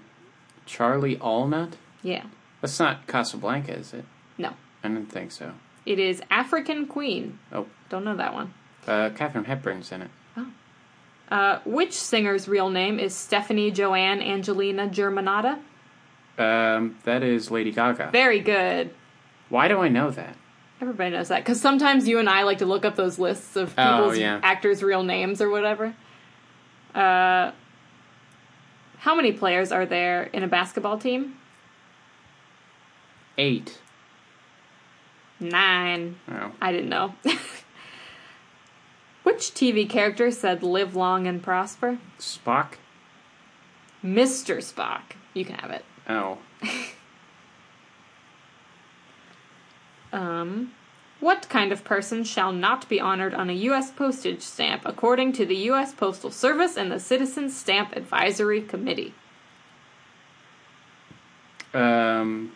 Charlie Allnutt? Yeah. That's not Casablanca, is it? No. I didn't think so. It is African Queen. Oh, Don't know that one. uh, Katharine Hepburn's in it. Oh. Uh, which singer's real name is Stefani Joanne Angelina Germanotta? Um, that is Lady Gaga. Very good. Why do I know that? Everybody knows that because sometimes you and I like to look up those lists of Oh, people's yeah. actors' real names or whatever. Uh, how many players are there in a basketball team? Eight. Nine. Oh. I didn't know. Which TV character said "Live long and prosper"? Spock? Mr. Spock. You can have it. Oh. Um, what kind of person shall not be honored on a U.S. postage stamp according to the U.S. Postal Service and the Citizens Stamp Advisory Committee? Um,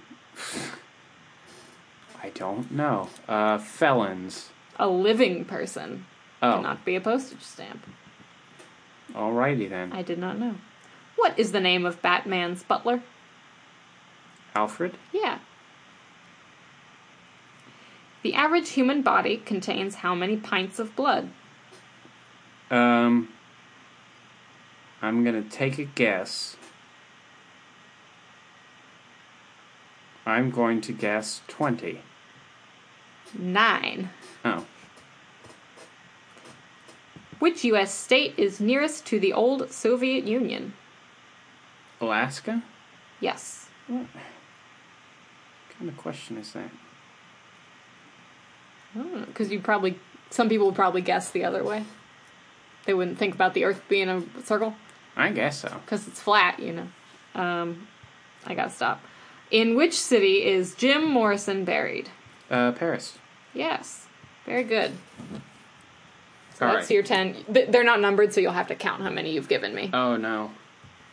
I don't know. Uh, felons. A living person Oh, cannot be a postage stamp. alrighty then. I did not know. What is the name of Batman's butler? Alfred? Yeah. The average human body contains how many pints of blood? Um, I'm gonna take a guess. I'm going to guess 20. Nine. Oh. Which U.S. state is nearest to the old Soviet Union? Alaska? Yes. What kind of question is that? Because you probably, some people would probably guess the other way. They wouldn't think about the Earth being a circle I guess so. because it's flat, you know. Um, I gotta stop. In which city is Jim Morrison buried? Uh, Paris. Yes. Very good. So All that's right. your 10. They're not numbered, so you'll have to count how many you've given me. Oh no.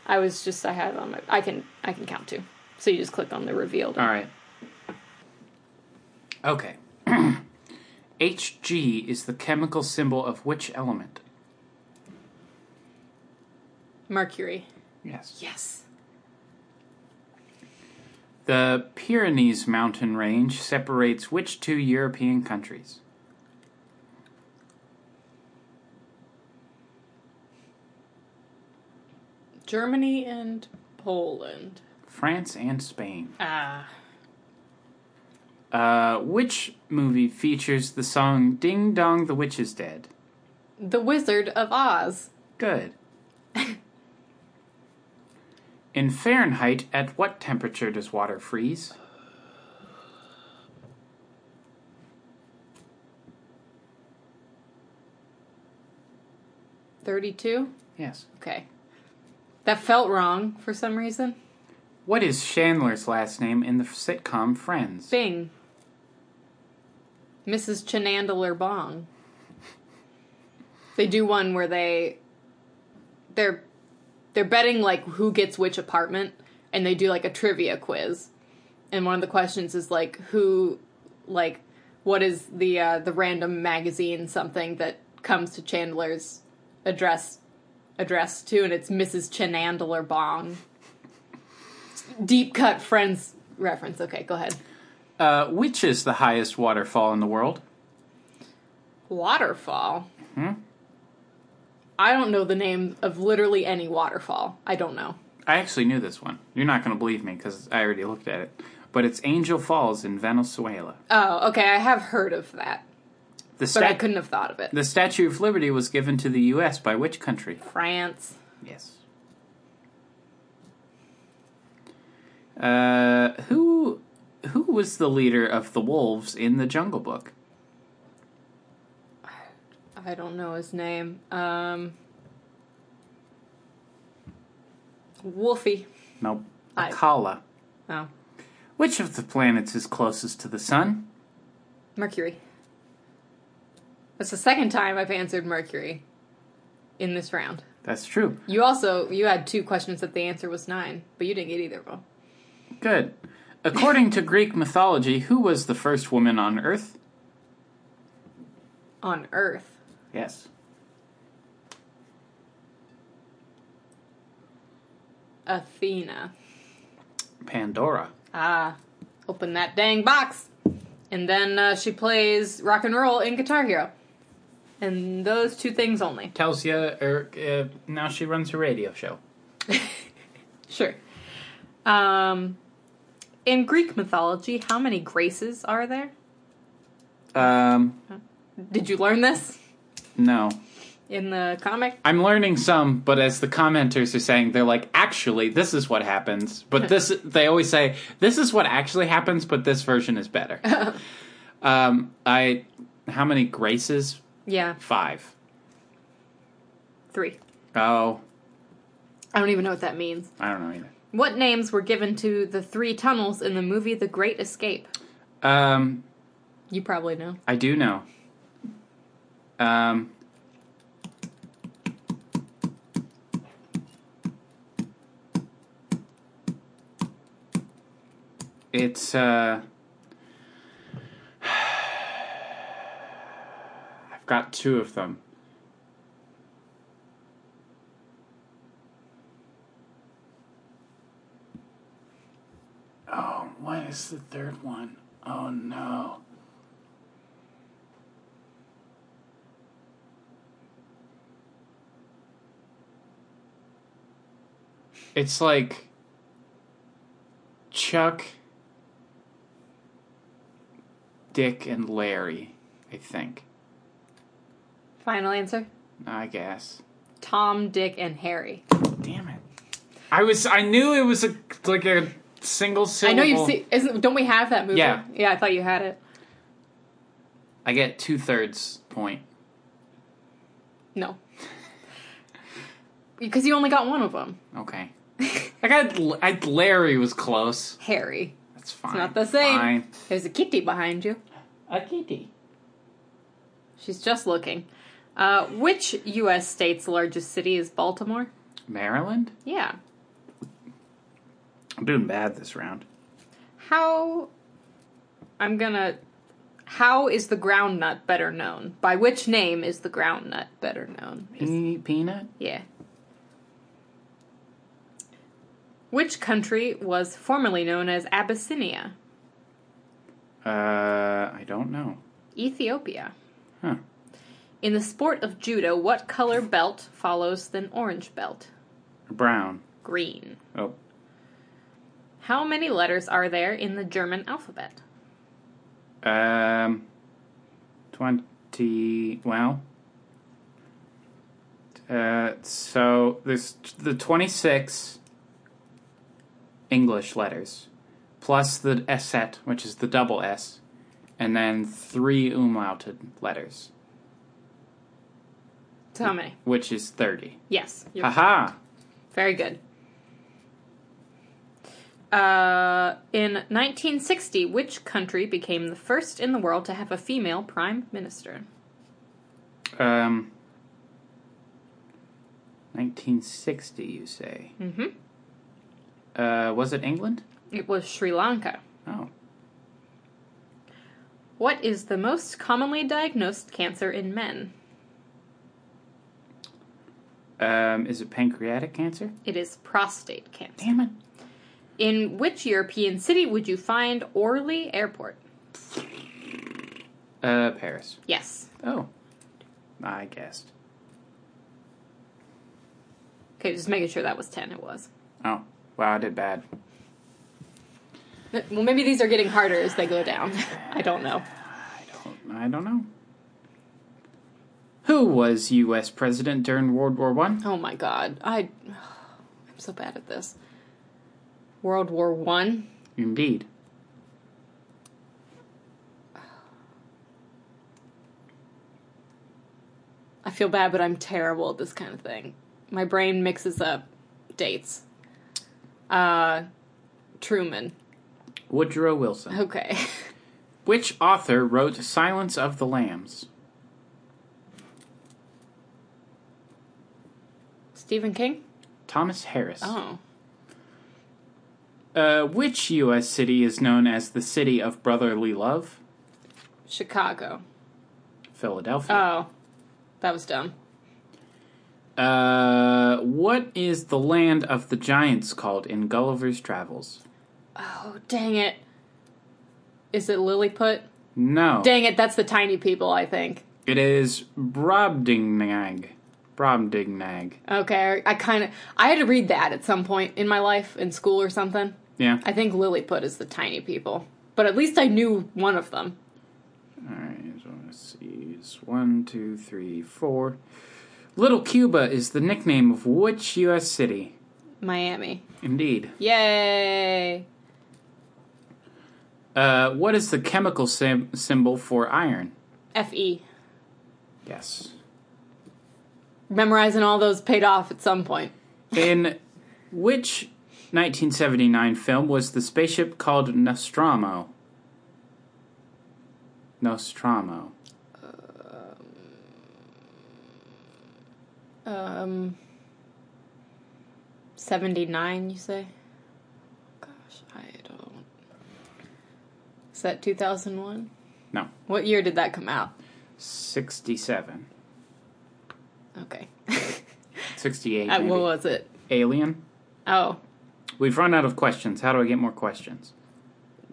I was just, I had on my, I can, I can count too. So you just click on the revealed. All right. Okay. Hg is the chemical symbol of which element? Mercury. Yes. Yes. The Pyrenees mountain range separates which two European countries? Germany and Poland. France and Spain. Ah. Uh, which movie features the song Ding Dong the Witch is Dead? The Wizard of Oz. Good. In Fahrenheit, at what temperature does water freeze? Thirty-two. Yes. Okay. That felt wrong for some reason. What is Chandler's last name in the sitcom Friends? Bing. Mrs. Chanandler Bong. They do one where they they're they're betting like who gets which apartment and they do like a trivia quiz. And one of the questions is like who like what is the uh the random magazine something that comes to Chandler's address address to and it's Mrs. Chanandler Bong. Deep cut friends reference. Okay, go ahead. Uh, which is the highest waterfall in the world? Waterfall. Hmm? I don't know the name of literally any waterfall. I don't know. I actually knew this one. You're not going to believe me because I already looked at it. But it's Angel Falls in Venezuela. Oh, okay. I have heard of that, The, but I couldn't have thought of it. the Statue of Liberty was given to the U.S. by which country? France. Yes. Uh, who who was the leader of the wolves in the Jungle Book? I don't know his name. Um, Wolfie. Nope. I- Akela. Oh, Which of the planets is closest to the sun? Mercury. That's the second time I've answered Mercury in this round. That's true. You also you had two questions that the answer was nine, but you didn't get either of them. Good. According to Greek mythology, who was the first woman on Earth? On Earth. Yes. Athena. Pandora. Ah, open that dang box. And then uh, she plays rock and roll in Guitar Hero. And those two things only. Tells you, er, uh, now she runs a radio show. Sure. Um, in Greek mythology, how many graces are there? Um, Did you learn this no. in the comic? I'm learning some, but as the commenters are saying, they're like, actually, this is what happens. But this, they always say, this is what actually happens, but this version is better. um, I, how many graces? Yeah, Five. three. Oh, I don't even know what that means. I don't know either. What names were given to the three tunnels in the movie The Great Escape? Um, You probably know. I do know. Um, it's uh, I've got two of them. Oh, what is the third one? Oh no. It's like Chuck, Dick, and Larry, I think. Final answer? I guess. Tom, Dick, and Harry. Damn it. I was I knew it was a like a single I know you've seen. Isn't? Don't we have that movie? Yeah. Yeah, I thought you had it. I get two thirds point. No. Because you only got one of them. Okay. I got I, Larry was close. Harry. That's fine. not the same. Fine. There's a kitty behind you. A kitty. She's just looking. Uh, which U.S. state's largest city is Baltimore? Maryland? Yeah. I'm doing bad this round. How. I'm gonna. How is the groundnut better known? By which name is the groundnut better known? Pe- peanut? yeah. Which country was formerly known as Abyssinia? Uh, I don't know. Ethiopia. Huh. In the sport of judo, what color belt follows the orange belt? Brown. Green. Oh, How many letters are there in the German alphabet? um, twenty. Well, uh, so there's the twenty-six. English letters, plus the S set, which is the double S, and then three umlauted letters, So how many? which is 30. Yes. Haha! Very good. Uh, in 1960, which country became the first in the world to have a female prime minister? Um, 1960, you say? Mm-hmm. Uh, was it England? It was Sri Lanka. Oh. What is the most commonly diagnosed cancer in men? Um, is it pancreatic cancer? It is prostate cancer. Damn it. In which European city would you find Orly Airport? Uh, Paris. Yes. Oh. I guessed. Okay, just making sure that was 10. It was. Oh. Wow, I did bad. Well, maybe these are getting harder as they go down. I don't know. I don't. I don't know. Who was U.S. president during World War One? Oh my god. I I'm so bad at this. World War 1. Indeed. I feel bad, but I'm terrible at this kind of thing. My brain mixes up dates. Uh Truman. Woodrow Wilson. Okay. Which author wrote Silence of the Lambs? Stephen King? Thomas Harris. Oh. Uh, which U.S. city is known as the City of Brotherly Love? Chicago. Philadelphia. Oh. That was dumb. Uh, what is the land of the giants called in Gulliver's Travels? Oh, dang it. Is it Lilliput? No. Dang it, that's the tiny people, I think. It is Brobdingnag. Brobdingnag. Okay, I kind of I had to read that at some point in my life in school or something. Yeah. I think Lilliput is the tiny people, but at least I knew one of them. Alright, so let's see. It's one, two, three, four. Little Cuba is the nickname of which U.S. city? Miami. Indeed. Yay! Uh, what is the chemical sim- symbol for iron? Fe. Yes. Memorizing all those paid off at some point. In which 1979 film was the spaceship called Nostromo? Nostromo. Um, seventy nine. You say? Gosh, I don't. Is that two thousand one? No. What year did that come out? 67. Okay. 68. Uh, what was it? Alien. Oh, We've run out of questions. How do I get more questions?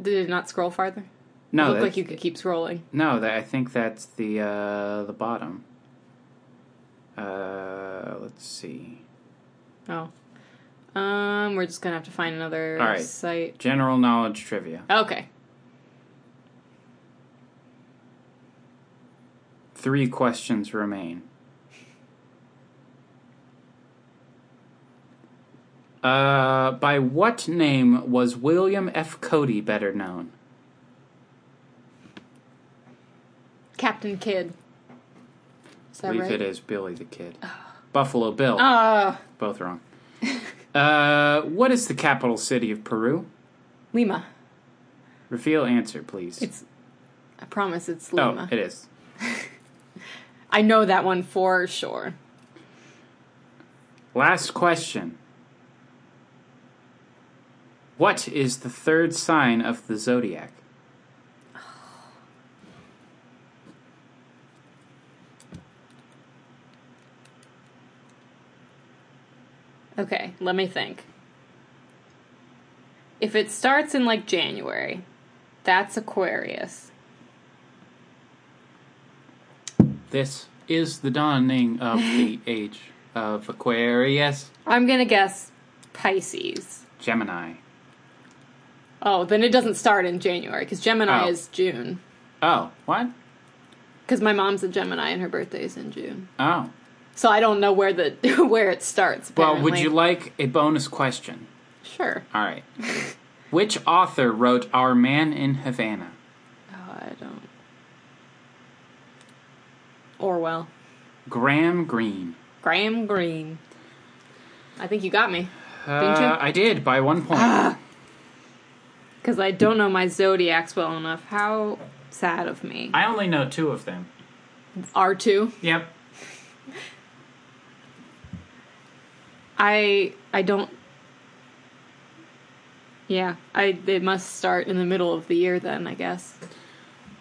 did it not scroll farther? No, it looked like you could keep scrolling. no. That I think that's the uh, the bottom. Uh, let's see. Oh. Um, we're just gonna have to find another All right. site. General knowledge trivia. Okay. Three questions remain. Uh, by what name was William F. Cody better known? Captain Kidd. Is I believe right? it is Billy the Kid. Buffalo Bill. Uh, Both wrong. uh, what is the capital city of Peru? Lima. Reveal answer, please. It's. I promise it's Lima. oh, Lima. it is. I know that one for sure. Last question. What is the third sign of the zodiac? Okay, let me think. If it starts in like January, that's Aquarius. This is the dawning of the age of Aquarius. I'm gonna guess Pisces. Gemini. Oh, then it doesn't start in January because Gemini Oh. is June. Oh, what? Because my mom's a Gemini and her birthday's in June. Oh. So I don't know where the where it starts. Well, would apparently. you like a bonus question? Sure. All right. Which author wrote Our Man in Havana? Oh, I don't. Orwell. Graham Greene. Graham Greene. I think you got me. Uh, you? I did by one point. Because I don't know my zodiacs well enough. How sad of me. I only know two of them. R2. Yep. I I don't Yeah, I it must start in the middle of the year then, I guess.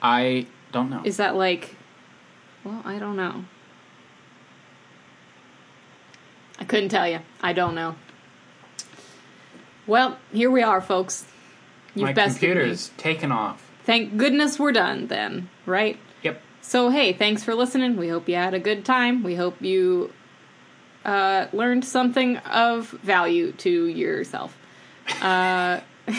I don't know. Is that like Well, I don't know. I couldn't tell you. I don't know. Well, here we are, folks. You've My bested me. computer's taken off. Thank goodness we're done then, right? Yep. So, hey, thanks for listening. We hope you had a good time. We hope you uh, learned something of value to yourself. Uh,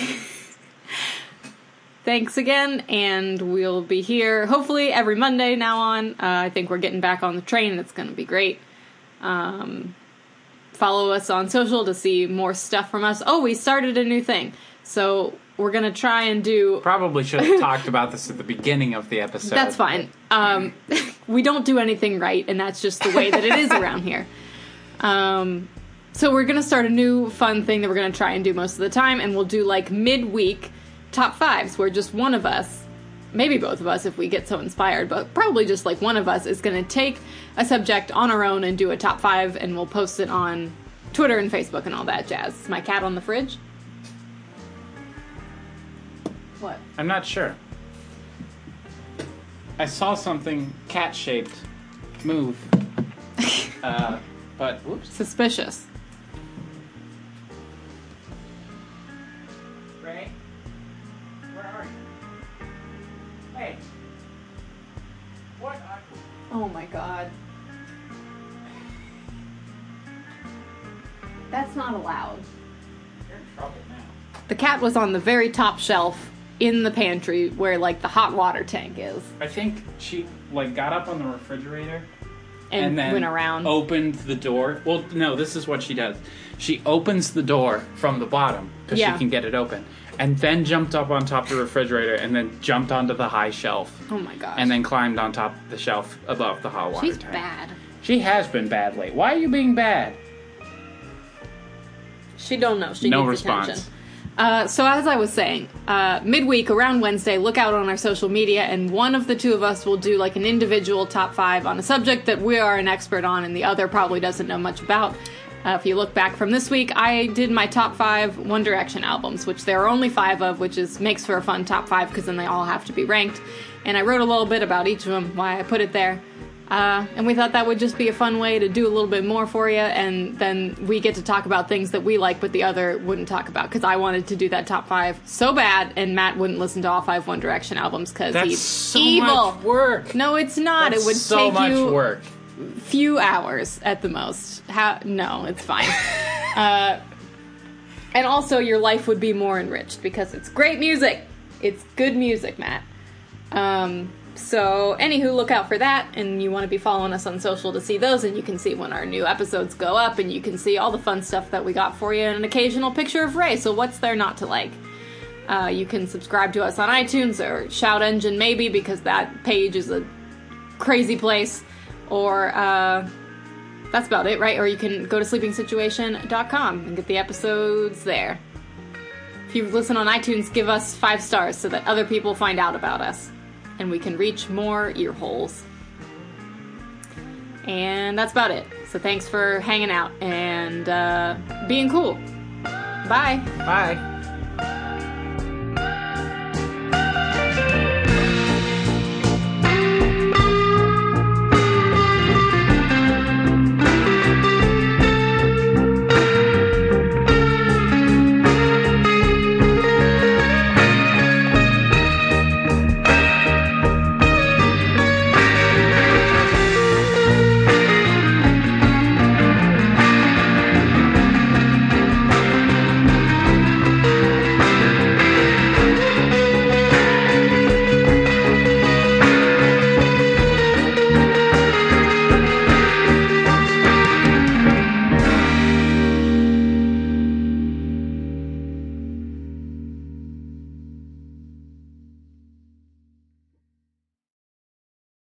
thanks again, and we'll be here hopefully every Monday now on. Uh, I think we're getting back on the train, and it's going to be great. Um, follow us on social to see more stuff from us. Oh, we started a new thing. So, we're going to try and do Probably should have talked about this at the beginning of the episode. that's fine. Um, we don't do anything right, and that's just the way that it is around here. Um, so we're gonna start a new fun thing that we're gonna try and do most of the time, and we'll do like midweek top fives, where just one of us, maybe both of us if we get so inspired, but probably just like one of us is gonna take a subject on our own and do a top five, and we'll post it on Twitter and Facebook and all that jazz. Is my cat on the fridge? What? I'm not sure. I saw something cat shaped move. uh, but whoops. Suspicious. Ray, where are you? Hey. What? Are... Oh my god. That's not allowed. You're in trouble now. The cat was on the very top shelf in the pantry where like the hot water tank is I think she like got up on the refrigerator and, and, then went around. opened the door. Well, no, this is what she does. She opens the door from the bottom because Yeah. she can get it open, and then jumped up on top of the refrigerator, and then jumped onto the high shelf, Oh my gosh. and then climbed on top of the shelf above the hot water She's tank. bad. She has been bad lately. Why are you being bad? She don't know. She No needs response. attention. Uh, so as I was saying, uh, midweek around Wednesday, look out on our social media, and one of the two of us will do like an individual top five on a subject that we are an expert on, and the other probably doesn't know much about. Uh, if you look back from this week, I did my top five One Direction albums, which there are only five of, which is makes for a fun top five because then they all have to be ranked. And I wrote a little bit about each of them, why I put it there. Uh, and we thought that would just be a fun way to do a little bit more for you, and then we get to talk about things that we like, but the other wouldn't talk about. Because I wanted to do that top five so bad, and Matt wouldn't listen to all five One Direction albums because That's he's so evil. much work. No, it's not. That's it would so take much you work. few hours at the most. How? No, it's fine. uh, and also, your life would be more enriched because it's great music. It's good music, Matt. Um, so, anywho, look out for that, and you want to be following us on social to see those, and you can see when our new episodes go up, and you can see all the fun stuff that we got for you, and an occasional picture of Ray. So, what's there not to like? Uh, you can subscribe to us on iTunes or Shout Engine, maybe, because that page is a crazy place. Or, uh, that's about it, right? Or you can go to sleepingsituation.com and get the episodes there. If you listen on iTunes, give us five stars so that other people find out about us and we can reach more ear holes. And that's about it. So thanks for hanging out and uh, being cool. Bye. Bye.